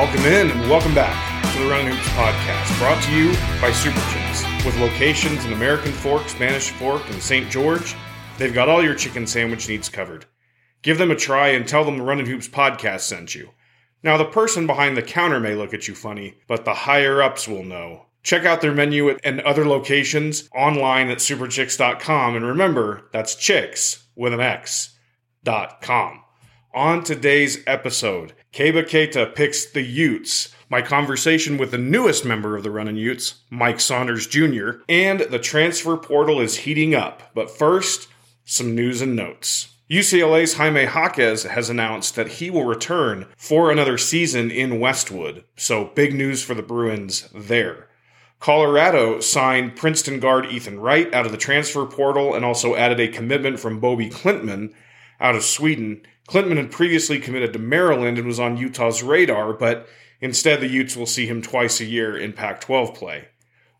Welcome in and welcome back to the Runnin' Hoops podcast, brought to you by Super Chix. With locations in American Fork, Spanish Fork, and St. George, they've got all your chicken sandwich needs covered. Give them a try and tell them the Runnin' Hoops podcast sent you. Now, the person behind the counter may look at you funny, but the higher ups will know. Check out their menu and other locations online at superchix.com. And remember, that's chicks with an X dot com. On today's episode, Keba Keita picks the Utes, my conversation with the newest member of the Runnin' Utes, Mike Saunders Jr., and the transfer portal is heating up. But first, some news and notes. UCLA's Jaime Jaquez has announced that he will return for another season in Westwood, so big news for the Bruins there. Colorado signed Princeton guard Ethan Wright out of the transfer portal and also added a commitment from Bobby Klintman out of Sweden. Klintman had previously committed to Maryland and was on Utah's radar, but instead the Utes will see him twice a year in Pac 12 play.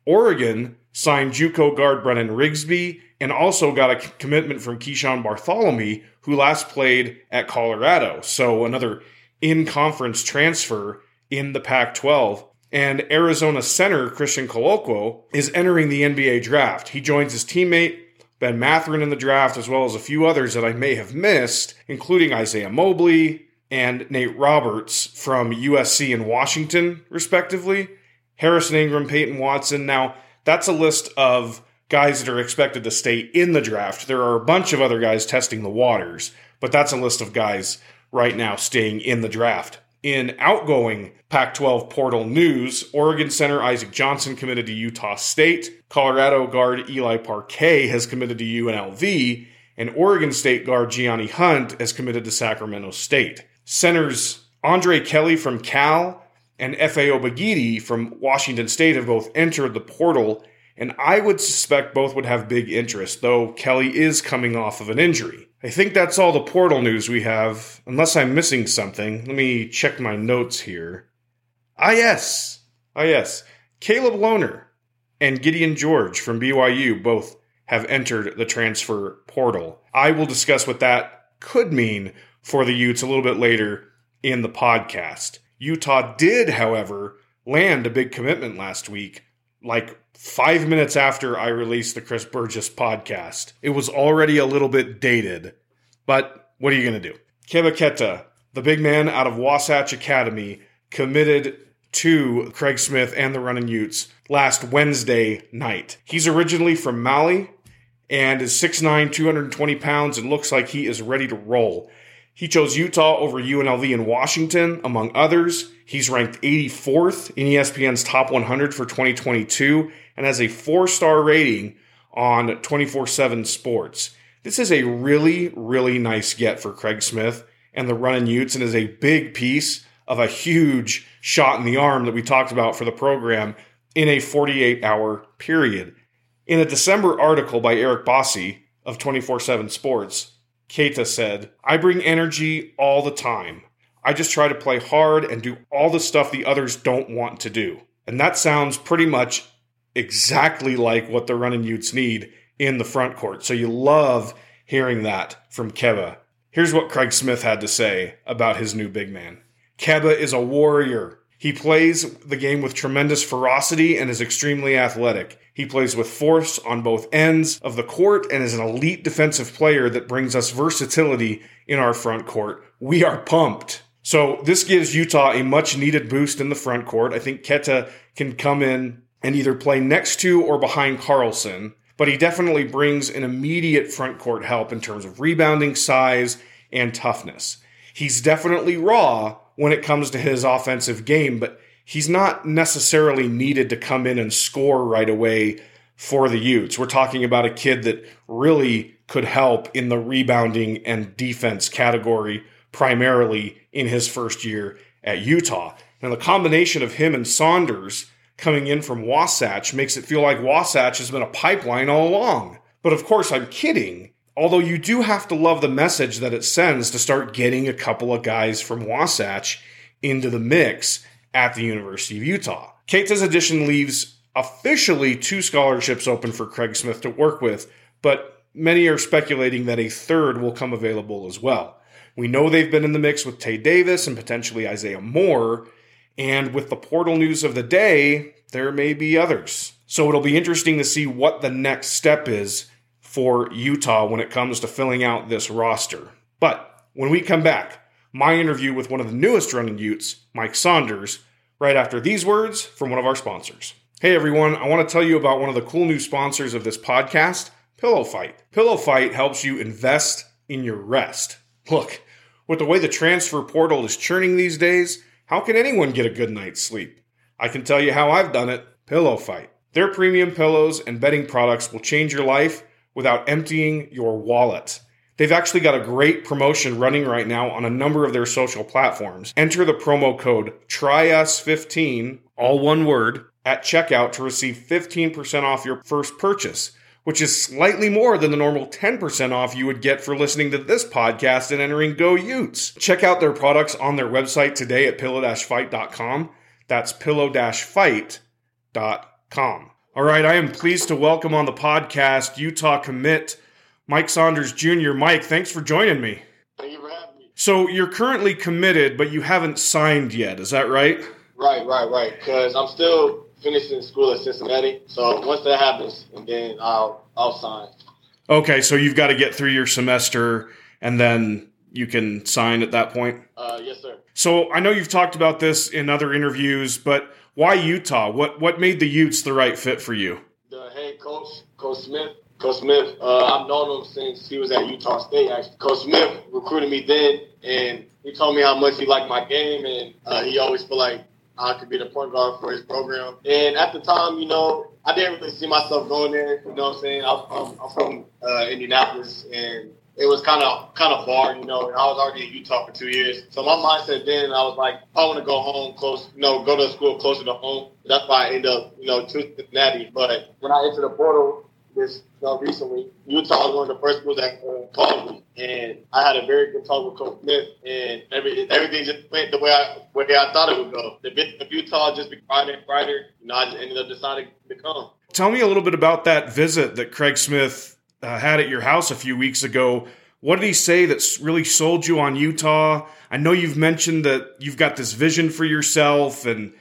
Oregon signed Juco guard Brennan Rigsby and also got a commitment from Keeshawn Barthelemy, who last played at Colorado. So another in conference transfer in the Pac 12. And Arizona center Christian Koloko is entering the NBA draft. He joins his teammate Ben Mathurin in the draft, as well as a few others that I may have missed, including Isaiah Mobley and Nate Roberts from USC and Washington, respectively. Harrison Ingram, Peyton Watson. Now, that's a list of guys that are expected to stay in the draft. There are a bunch of other guys testing the waters, but that's a list of guys right now staying in the draft. In outgoing Pac 12 portal news, Oregon center Isaac Johnson committed to Utah State, Colorado guard Eli Parquet has committed to UNLV, and Oregon State guard Gianni Hunt has committed to Sacramento State. Centers Andre Kelly from Cal and Efe Abogidi from Washington State have both entered the portal, and I would suspect both would have big interest, though Kelly is coming off of an injury. I think that's all the portal news we have, unless I'm missing something. Let me check my notes here. Ah, yes. Ah, yes. Caleb Lohner and Gideon George from BYU both have entered the transfer portal. I will discuss what that could mean for the Utes a little bit later in the podcast. Utah did, however, land a big commitment last week, like five minutes after I released the Chris Burgess podcast. It was already a little bit dated, but what are you going to do? Keba Keita, the big man out of Wasatch Academy, committed to Craig Smith and the Runnin' Utes last Wednesday night. He's originally from Mali and is 6'9, 220 pounds, and looks like he is ready to roll. He chose Utah over UNLV and Washington, among others. He's ranked 84th in ESPN's top 100 for 2022 and has a four star rating on 24 7 Sports. This is a really, really nice get for Craig Smith and the Runnin' Utes and is a big piece of a huge shot in the arm that we talked about for the program in a 48 hour period. In a December article by Eric Bossi of 24 7 Sports, Keita said, I bring energy all the time. I just try to play hard and do all the stuff the others don't want to do. And that sounds pretty much exactly like what the Runnin' Utes need in the front court. So you love hearing that from Keba. Here's what Craig Smith had to say about his new big man. Keba is a warrior. He plays the game with tremendous ferocity and is extremely athletic. He plays with force on both ends of the court and is an elite defensive player that brings us versatility in our front court. We are pumped. So this gives Utah a much needed boost in the front court. I think Keita can come in and either play next to or behind Carlson, but he definitely brings an immediate front court help in terms of rebounding, size, and toughness. He's definitely raw when it comes to his offensive game, but he's not necessarily needed to come in and score right away for the Utes. We're talking about a kid that really could help in the rebounding and defense category primarily in his first year at Utah. And the combination of him and Saunders coming in from Wasatch makes it feel like Wasatch has been a pipeline all along. But of course, I'm kidding. Although you do have to love the message that it sends to start getting a couple of guys from Wasatch into the mix at the University of Utah. Keita's addition leaves officially two scholarships open for Craig Smith to work with, but many are speculating that a third will come available as well. We know they've been in the mix with Tay Davis and potentially Isaiah Moore, And with the portal news of the day, there may be others. So it'll be interesting to see what the next step is for Utah when it comes to filling out this roster. But when we come back, my interview with one of the newest Runnin' Utes, Mike Saunders, right after these words from one of our sponsors. Hey everyone, I want to tell you about one of the cool new sponsors of this podcast, Pillow Fight. Pillow Fight helps you invest in your rest. Look, with the way the transfer portal is churning these days, how can anyone get a good night's sleep? I can tell you how I've done it Pillow Fight. Their premium pillows and bedding products will change your life without emptying your wallet. They've actually got a great promotion running right now on a number of their social platforms. Enter the promo code TRYUS15, all one word, at checkout to receive 15% off your first purchase, which is slightly more than the normal 10% off you would get for listening to this podcast and entering Go Utes. Check out their products on their website today at pillow-fight.com. That's pillow-fight.com. All right, I am pleased to welcome on the podcast Utah commit Mike Saunders Jr. Mike, thanks for joining me. Thank you for having me. So you're currently committed, but you haven't signed yet. Is that right? Right, right, right. Because I'm still finishing school at Cincinnati. So once that happens, and then I'll I'll sign. Okay, so you've got to get through your semester, and then you can sign at that point. Uh, yes, sir. So I know you've talked about this in other interviews, but why Utah? What what made the Utes the right fit for you? The head coach, Coach Smith. Coach Smith, uh, I've known him since he was at Utah State. Actually, Coach Smith recruited me then, and he told me how much he liked my game, and uh, he always felt like I could be the point guard for his program. And at the time, you know, I didn't really see myself going there. You know what I'm saying? I'm, I'm, I'm from uh, Indianapolis, and it was kind of kind of hard, you know. And I was already in Utah for two years, so my mindset then I was like, I want to go home close, you know, go to school closer to home. That's why I end up, you know, to Cincinnati. But when I entered the portal this uh, recently, Utah was one of the first schools that uh, called me, and I had a very good talk with Coach Smith, and every, everything just went the way I way I thought it would go. The bit of Utah just became brighter and brighter. You know, I just ended up deciding to come. Tell me a little bit about that visit that Craig Smith uh, had at your house a few weeks ago. What did he say that's really sold you on Utah? I know you've mentioned that you've got this vision for yourself, and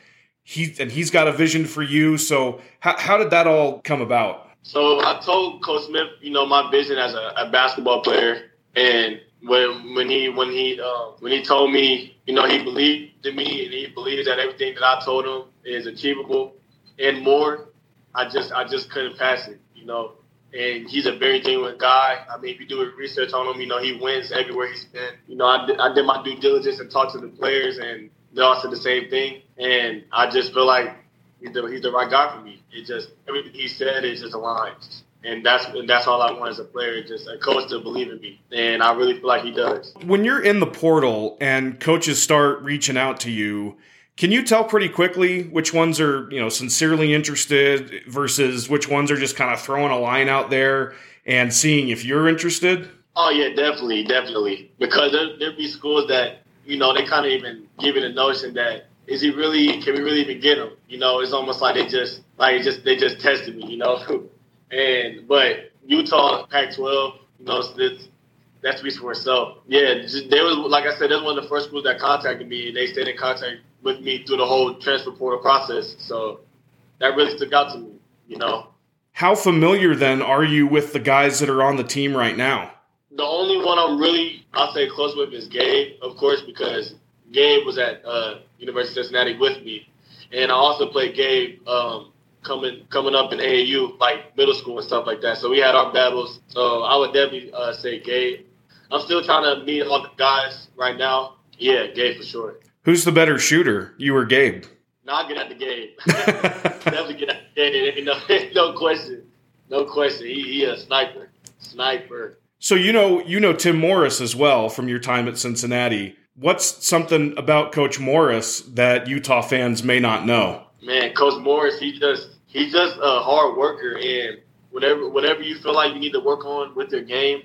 he and he's got a vision for you. So, how, how did that all come about? So I told Coach Smith, you know, my vision as a, a basketball player, and when when he when he uh, when he told me, you know, he believed in me and he believes that everything that I told him is achievable and more. I just I just couldn't pass it, you know. And he's a very genuine guy. I mean, if you do research on him, you know, he wins everywhere he's been. You know, I did, I did my due diligence and talked to the players, and they all said the same thing. And I just feel like he's the, he's the right guy for me. It just everything he said is just aligned, and that's and that's all I want as a player, just a coach to believe in me, and I really feel like he does. When you're in the portal and coaches start reaching out to you, can you tell pretty quickly which ones are you know sincerely interested versus which ones are just kind of throwing a line out there and seeing if you're interested? Oh yeah, definitely, definitely, because there there be schools that you know they kind of even give it a notion that is he really? Can we really even get him? You know, it's almost like they just like just they just tested me. You know, and but Utah Pac-12, you know, it's, that for itself. Yeah, they was like I said, that's one of the first schools that contacted me, they stayed in contact with me through the whole transfer portal process. So that really stuck out to me. You know. How familiar then are you with the guys that are on the team right now? The only one I'm really I'll say close with is Gabe, of course, because Gabe was at uh, University of Cincinnati with me, and I also played Gabe um, coming coming up in AAU, like middle school and stuff like that. So we had our battles. So I would definitely uh, say Gabe. I'm still trying to meet all the guys right now. Yeah, Gabe for sure. Who's the better shooter, you or Gabe? No, I'll get at the Gabe. definitely get at the Gabe. Ain't no, no question. No question. He, he a sniper. Sniper. So you know you know Tim Morris as well from your time at Cincinnati. What's something about Coach Morris that Utah fans may not know? Man, Coach Morris, he just he's just a hard worker, and whatever whatever you feel like you need to work on with your game,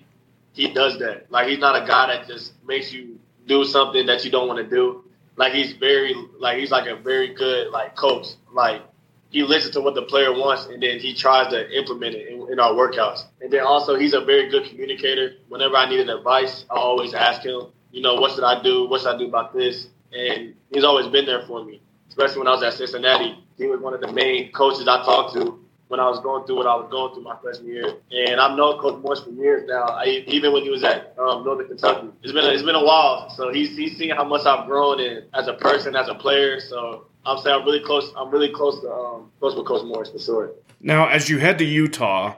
he does that. Like he's not a guy that just makes you do something that you don't want to do. Like he's very like he's like a very good like coach. Like he listens to what the player wants and then he tries to implement it in, in, our workouts. And then also he's a very good communicator. Whenever I needed advice, I always ask him you know, what should I do? What should I do about this? And he's always been there for me. especially when I was at Cincinnati. He was one of the main coaches I talked to when I was going through what I was going through my freshman year. And I've known Coach Morris for years now. I, even when he was at um, Northern Kentucky, it's been a, it's been a while. So he's he's seen how much I've grown in as a person, as a player. So I'm saying I'm really close. I'm really close to um, close with Coach Morris for sure. Now, as you head to Utah,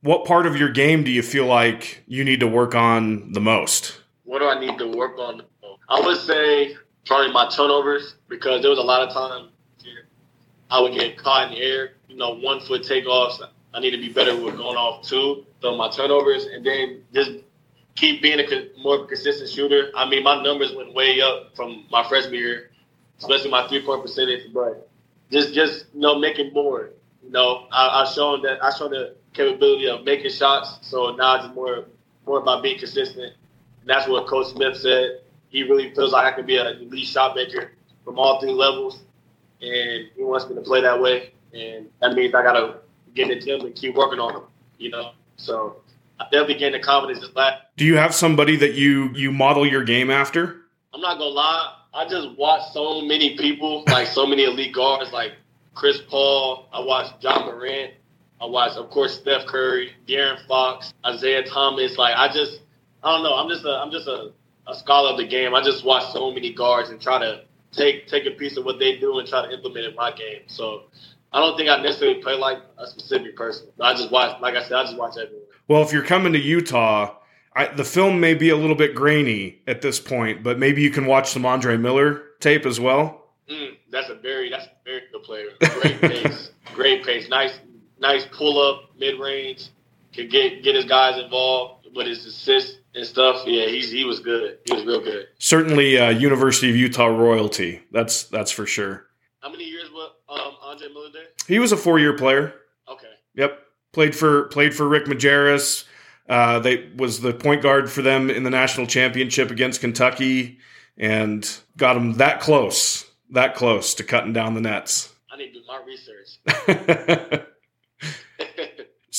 what part of your game do you feel like you need to work on the most? What do I need to work on? I would say probably my turnovers because there was a lot of times I would get caught in the air. You know, one foot takeoffs. I need to be better with going off two. So my turnovers, and then just keep being a more consistent shooter. I mean, my numbers went way up from my freshman year, especially my three point percentage. But just, just you know, making more. You know, I, I've shown that I shown the capability of making shots. So now it's more, more about being consistent. And that's what Coach Smith said. He really feels like I can be an elite shot maker from all three levels and he wants me to play that way. And that means I gotta get in the gym and keep working on him. You know, so I definitely gained the confidence just last. Do you have somebody that you you model your game after? I'm not gonna lie. I just watch so many people, like so many elite guards, like Chris Paul. I watched Ja Morant. I watched, of course, Steph Curry, De'Aaron Fox, Isaiah Thomas. Like I just, I don't know. I'm just a, I'm just a, a scholar of the game. I just watch so many guards and try to take take a piece of what they do and try to implement it in my game. So I don't think I necessarily play like a specific person. I just watch, like I said, I just watch everyone. Well, if you're coming to Utah, I, the film may be a little bit grainy at this point, but maybe you can watch some Andre Miller tape as well. Mm, that's a very that's a very good player. Great pace, great pace. Nice nice pull up mid range. Can get get his guys involved with his assists and stuff. Yeah, he's he was good. He was real good. Certainly, uh, University of Utah royalty. That's that's for sure. How many years was um, Andre Miller there? He was a four year player. Okay. Yep. Played for played for Rick Majerus. Uh, they was the point guard for them in the national championship against Kentucky, and got them that close, that close to cutting down the nets. I need to do my research.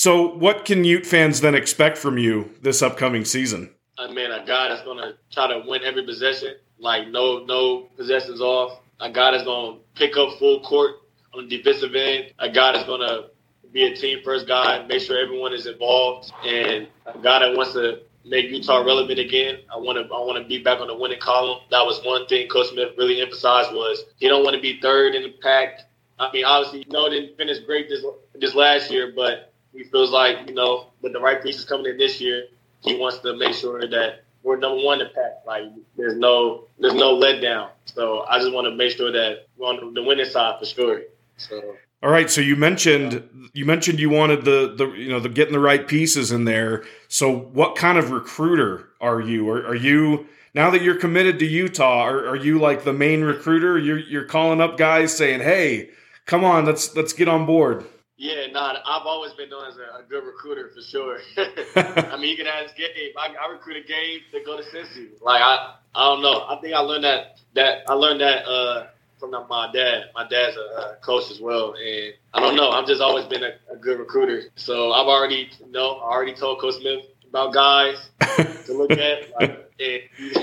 So, what can Ute fans then expect from you this upcoming season? Uh, I mean, a guy that's gonna try to win every possession, like no no possessions off. A guy that's gonna pick up full court on the defensive end. A guy that's gonna be a team first guy, make sure everyone is involved, and a guy that wants to make Utah relevant again. I want to I want to be back on the winning column. That was one thing Coach Smith really emphasized was he don't want to be third in the pack. I mean, obviously, you know, didn't finish great this this last year, but he feels like, you know, with the right pieces coming in this year, he wants to make sure that we're number one the pack. Like there's no there's no letdown. So I just want to make sure that we're on the winning side for sure. So all right, so you mentioned you mentioned you wanted the the you know the getting the right pieces in there. So what kind of recruiter are you? Are, are you now that you're committed to Utah? Are, are you like the main recruiter? You're you're calling up guys saying, "Hey, come on, let's let's get on board." Yeah, nah, I've always been known as a, a good recruiter for sure. I mean, you can ask Gabe. I, I recruited Gabe to go to Cincy. Like I, I don't know. I think I learned that that I learned that uh, from my dad. My dad's a, a, coach as well, and I don't know. I've just always been a, a good recruiter. So I've already, you know, I already told Coach Smith about guys to look at, like, and,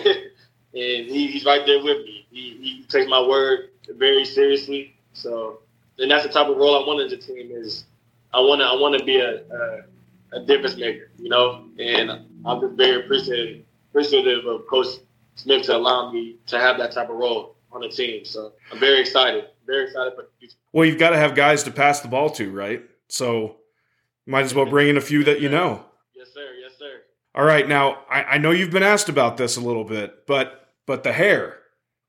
and he, he's right there with me. He, he takes my word very seriously. So and that's the type of role I want in the team is I want to I want to be a, a, a difference maker, you know, and I'm just very appreciative appreciative of Coach Smith to allow me to have that type of role on the team. So I'm very excited, very excited for the future. Well, you've got to have guys to pass the ball to, right? So might as well bring in a few that you know. Yes, sir. Yes, sir. All right. Now I, I know you've been asked about this a little bit, but but the hair.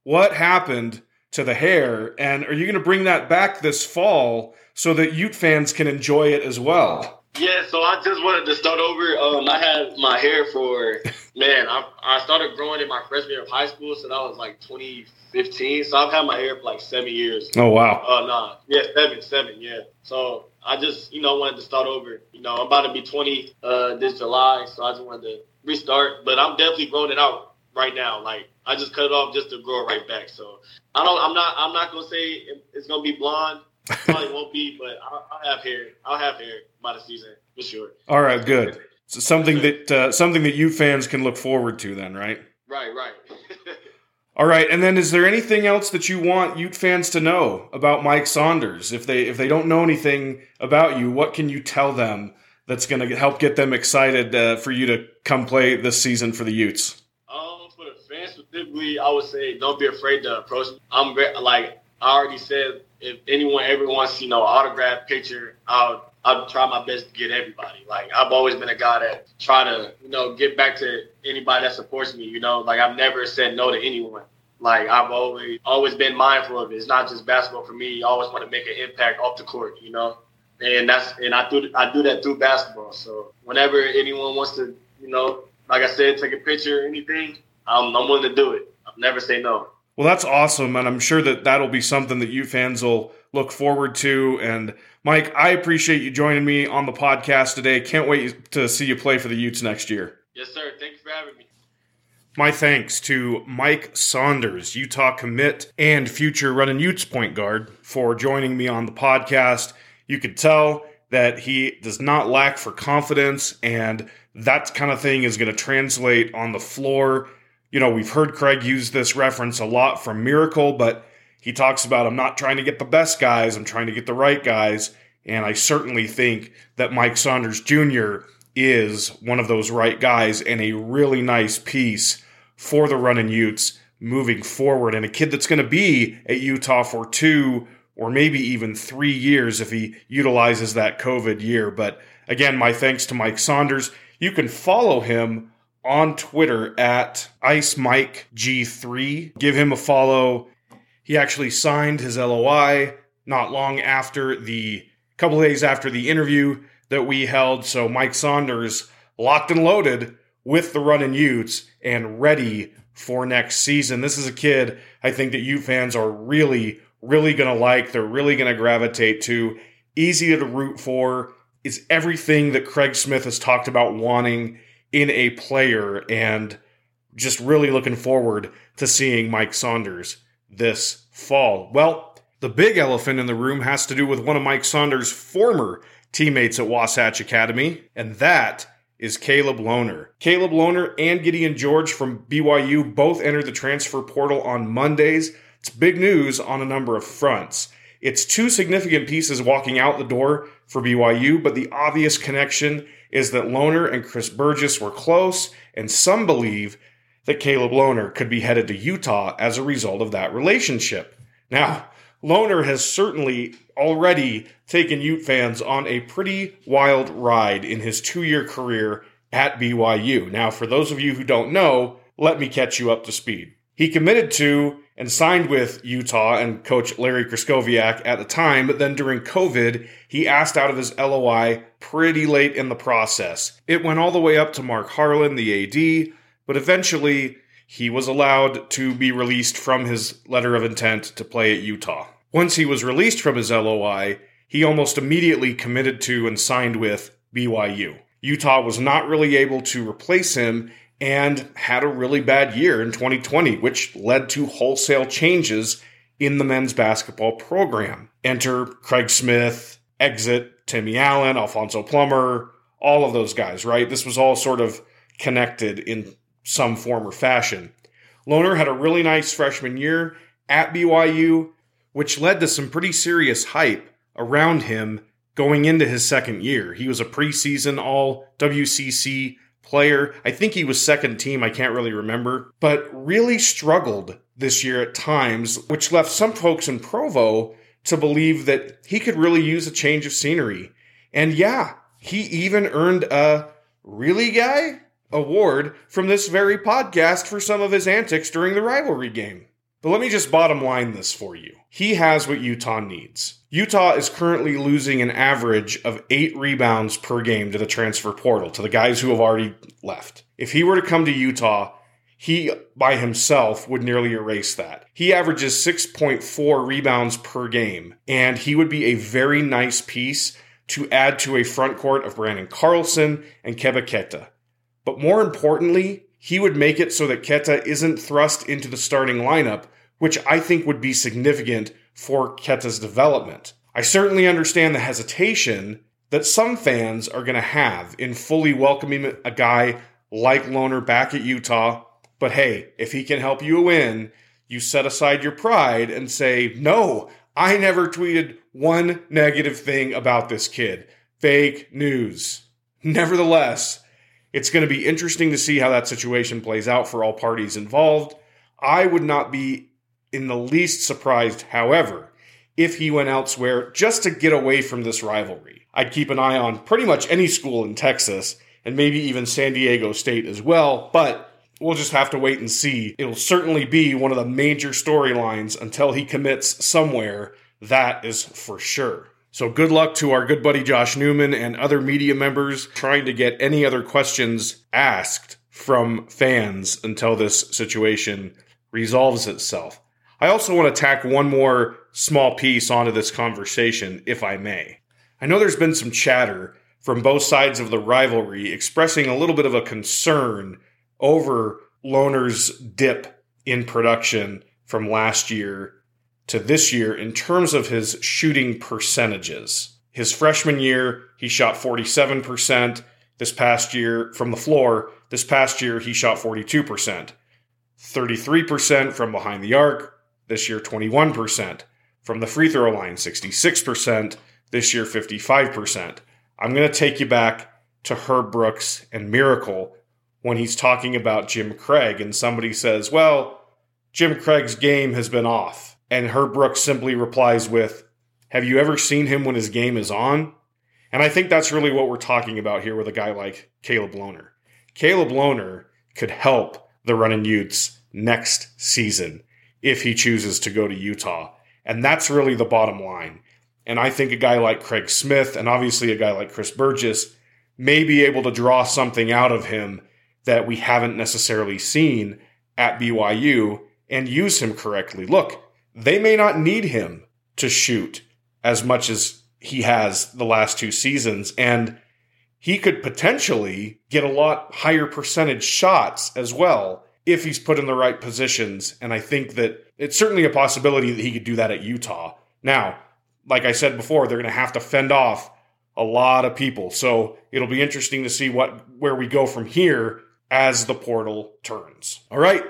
What happened to the hair. And are you going to bring that back this fall so that Ute fans can enjoy it as well? Yeah, so I just wanted to start over. Um, I had my hair for man. I, I started growing in my freshman year of high school, so that was like 2015. So I've had my hair for like seven years. Oh wow. Uh, nah, yeah, seven, seven, yeah. So I just you know wanted to start over. You know, I'm about to be 20 uh, this July, so I just wanted to restart. But I'm definitely growing it out right now. Like I just cut it off just to grow it right back. So I don't. I'm not. I'm not gonna say it's gonna be blonde. Probably won't be, but I'll, I'll, have hair. I'll have hair by the season for sure. All right, good. So something that uh, something that you fans can look forward to then, right? Right, right. All right, and then is there anything else that you want Ute fans to know about Mike Saunders? If they if they don't know anything about you, what can you tell them that's going to help get them excited uh, for you to come play this season for the Utes? Um, for the fans specifically, I would say don't be afraid to approach me. I'm great. Like I already said, if anyone ever wants, you know, autograph picture, I'll I'll try my best to get everybody. Like I've always been a guy that try to, you know, get back to anybody that supports me. You know, like I've never said no to anyone. Like I've always always been mindful of it. It's not just basketball for me. I always want to make an impact off the court. You know, and that's and I do I do that through basketball. So whenever anyone wants to, you know, like I said, take a picture, or anything, I'm, I'm willing to do it. I'll never say no. Well, that's awesome, and I'm sure that that'll be something that you fans will look forward to. And Mike, I appreciate you joining me on the podcast today. Can't wait to see you play for the Utes next year. Yes, sir. Thank you for having me. My thanks to Mike Saunders, Utah commit and future Runnin' Utes point guard, for joining me on the podcast. You could tell that he does not lack for confidence, and that kind of thing is going to translate on the floor. You know, we've heard Craig use this reference a lot from Miracle, but he talks about I'm not trying to get the best guys, I'm trying to get the right guys. And I certainly think that Mike Saunders Jr. is one of those right guys and a really nice piece for the Runnin' Utes moving forward. And a kid that's going to be at Utah for two or maybe even three years if he utilizes that COVID year. But again, my thanks to Mike Saunders. You can follow him on Twitter at IceMikeG3. Give him a follow he actually signed his LOI not long after the couple days after the interview that we held. So Mike Saunders locked and loaded with the Runnin' Utes and ready for next season. This is a kid I think that Ute fans are really, really going to like. They're really going to gravitate to. Easy to root for. Is everything that Craig Smith has talked about wanting in a player and just really looking forward to seeing Mike Saunders this fall? Well, the big elephant in the room has to do with one of Mike Saunders' former teammates at Wasatch Academy, and that is Caleb Lohner. Caleb Lohner and Gideon George from BYU both entered the transfer portal on Mondays. It's big news on a number of fronts. It's two significant pieces walking out the door for BYU, but the obvious connection is that Lohner and Chris Burgess were close, and some believe that Caleb Lohner could be headed to Utah as a result of that relationship. Now, Lohner has certainly already taken Ute fans on a pretty wild ride in his two year career at BYU. Now, for those of you who don't know, let me catch you up to speed. He committed to and signed with Utah and coach Larry Krystkowiak at the time, but then during COVID, he asked out of his LOI pretty late in the process. It went all the way up to Mark Harlan, the AD, but eventually he was allowed to be released from his letter of intent to play at Utah. Once he was released from his LOI, he almost immediately committed to and signed with BYU. Utah was not really able to replace him and had a really bad year in 2020, which led to wholesale changes in the men's basketball program. Enter Craig Smith, exit Timmy Allen, Alfonso Plummer, all of those guys, right? This was all sort of connected in some form or fashion. Lohner had a really nice freshman year at BYU, which led to some pretty serious hype around him going into his second year. He was a preseason all WCC player. I think he was second team, I can't really remember, but really struggled this year at times, which left some folks in Provo to believe that he could really use a change of scenery. And yeah, he even earned a really guy award from this very podcast for some of his antics during the rivalry game. But let me just bottom line this for you. He has what Utah needs. Utah is currently losing an average of eight rebounds per game to the transfer portal, to the guys who have already left. If he were to come to Utah, he by himself would nearly erase that. He averages 6.4 rebounds per game, and he would be a very nice piece to add to a front court of Branden Carlson and Keba Keita. But more importantly, he would make it so that Keita isn't thrust into the starting lineup, which I think would be significant for Keita's development. I certainly understand the hesitation that some fans are going to have in fully welcoming a guy like Lohner back at Utah. But hey, if he can help you win, you set aside your pride and say, no, I never tweeted one negative thing about this kid. Fake news. Nevertheless, it's going to be interesting to see how that situation plays out for all parties involved. I would not be in the least surprised, however, if he went elsewhere just to get away from this rivalry. I'd keep an eye on pretty much any school in Texas and maybe even San Diego State as well, but we'll just have to wait and see. It'll certainly be one of the major storylines until he commits somewhere, that is for sure. So good luck to our good buddy Josh Newman and other media members trying to get any other questions asked from fans until this situation resolves itself. I also want to tack one more small piece onto this conversation, if I may. I know there's been some chatter from both sides of the rivalry expressing a little bit of a concern over Lohner's dip in production from last year to this year in terms of his shooting percentages. His freshman year, he shot 47%. This past year from the floor, this past year, he shot 42%. 33% from behind the arc. This year, 21%. From the free throw line, 66%. This year, 55%. I'm going to take you back to Herb Brooks and Miracle when he's talking about Jim Craig, and somebody says, Well, Jim Craig's game has been off. And Herb Brooks simply replies with, Have you ever seen him when his game is on? And I think that's really what we're talking about here with a guy like Caleb Lohner. Caleb Lohner could help the Runnin' Utes next season if he chooses to go to Utah. And that's really the bottom line. And I think a guy like Craig Smith and obviously a guy like Chris Burgess may be able to draw something out of him that we haven't necessarily seen at BYU and use him correctly. Look, they may not need him to shoot as much as he has the last two seasons. And he could potentially get a lot higher percentage shots as well if he's put in the right positions. And I think that it's certainly a possibility that he could do that at Utah. Now, like I said before, they're going to have to fend off a lot of people. So it'll be interesting to see what where we go from here as the portal turns. All right,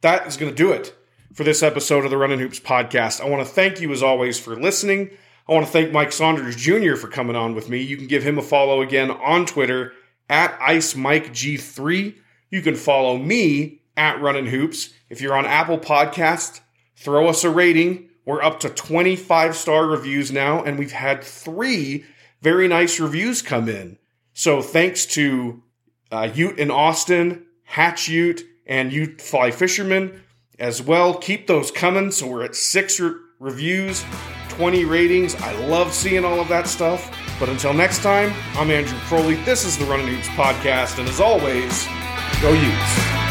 that is going to do it for this episode of the Runnin' Hoops podcast. I want to thank you as always for listening. I want to thank Mike Saunders Jr. for coming on with me. You can give him a follow again on Twitter at IceMikeG3. You can follow me at Runnin' Hoops. If you're on Apple Podcast, throw us a rating. We're up to 25 star reviews now, and we've had three very nice reviews come in. So thanks to uh, Ute in Austin, Hatch Ute, and Ute Fly Fisherman as well. Keep those coming. So we're at six re- reviews, 20 ratings. I love seeing all of that stuff. But until next time, I'm Andrew Crowley. This is the Runnin' Hoops Podcast. And as always, go Utes.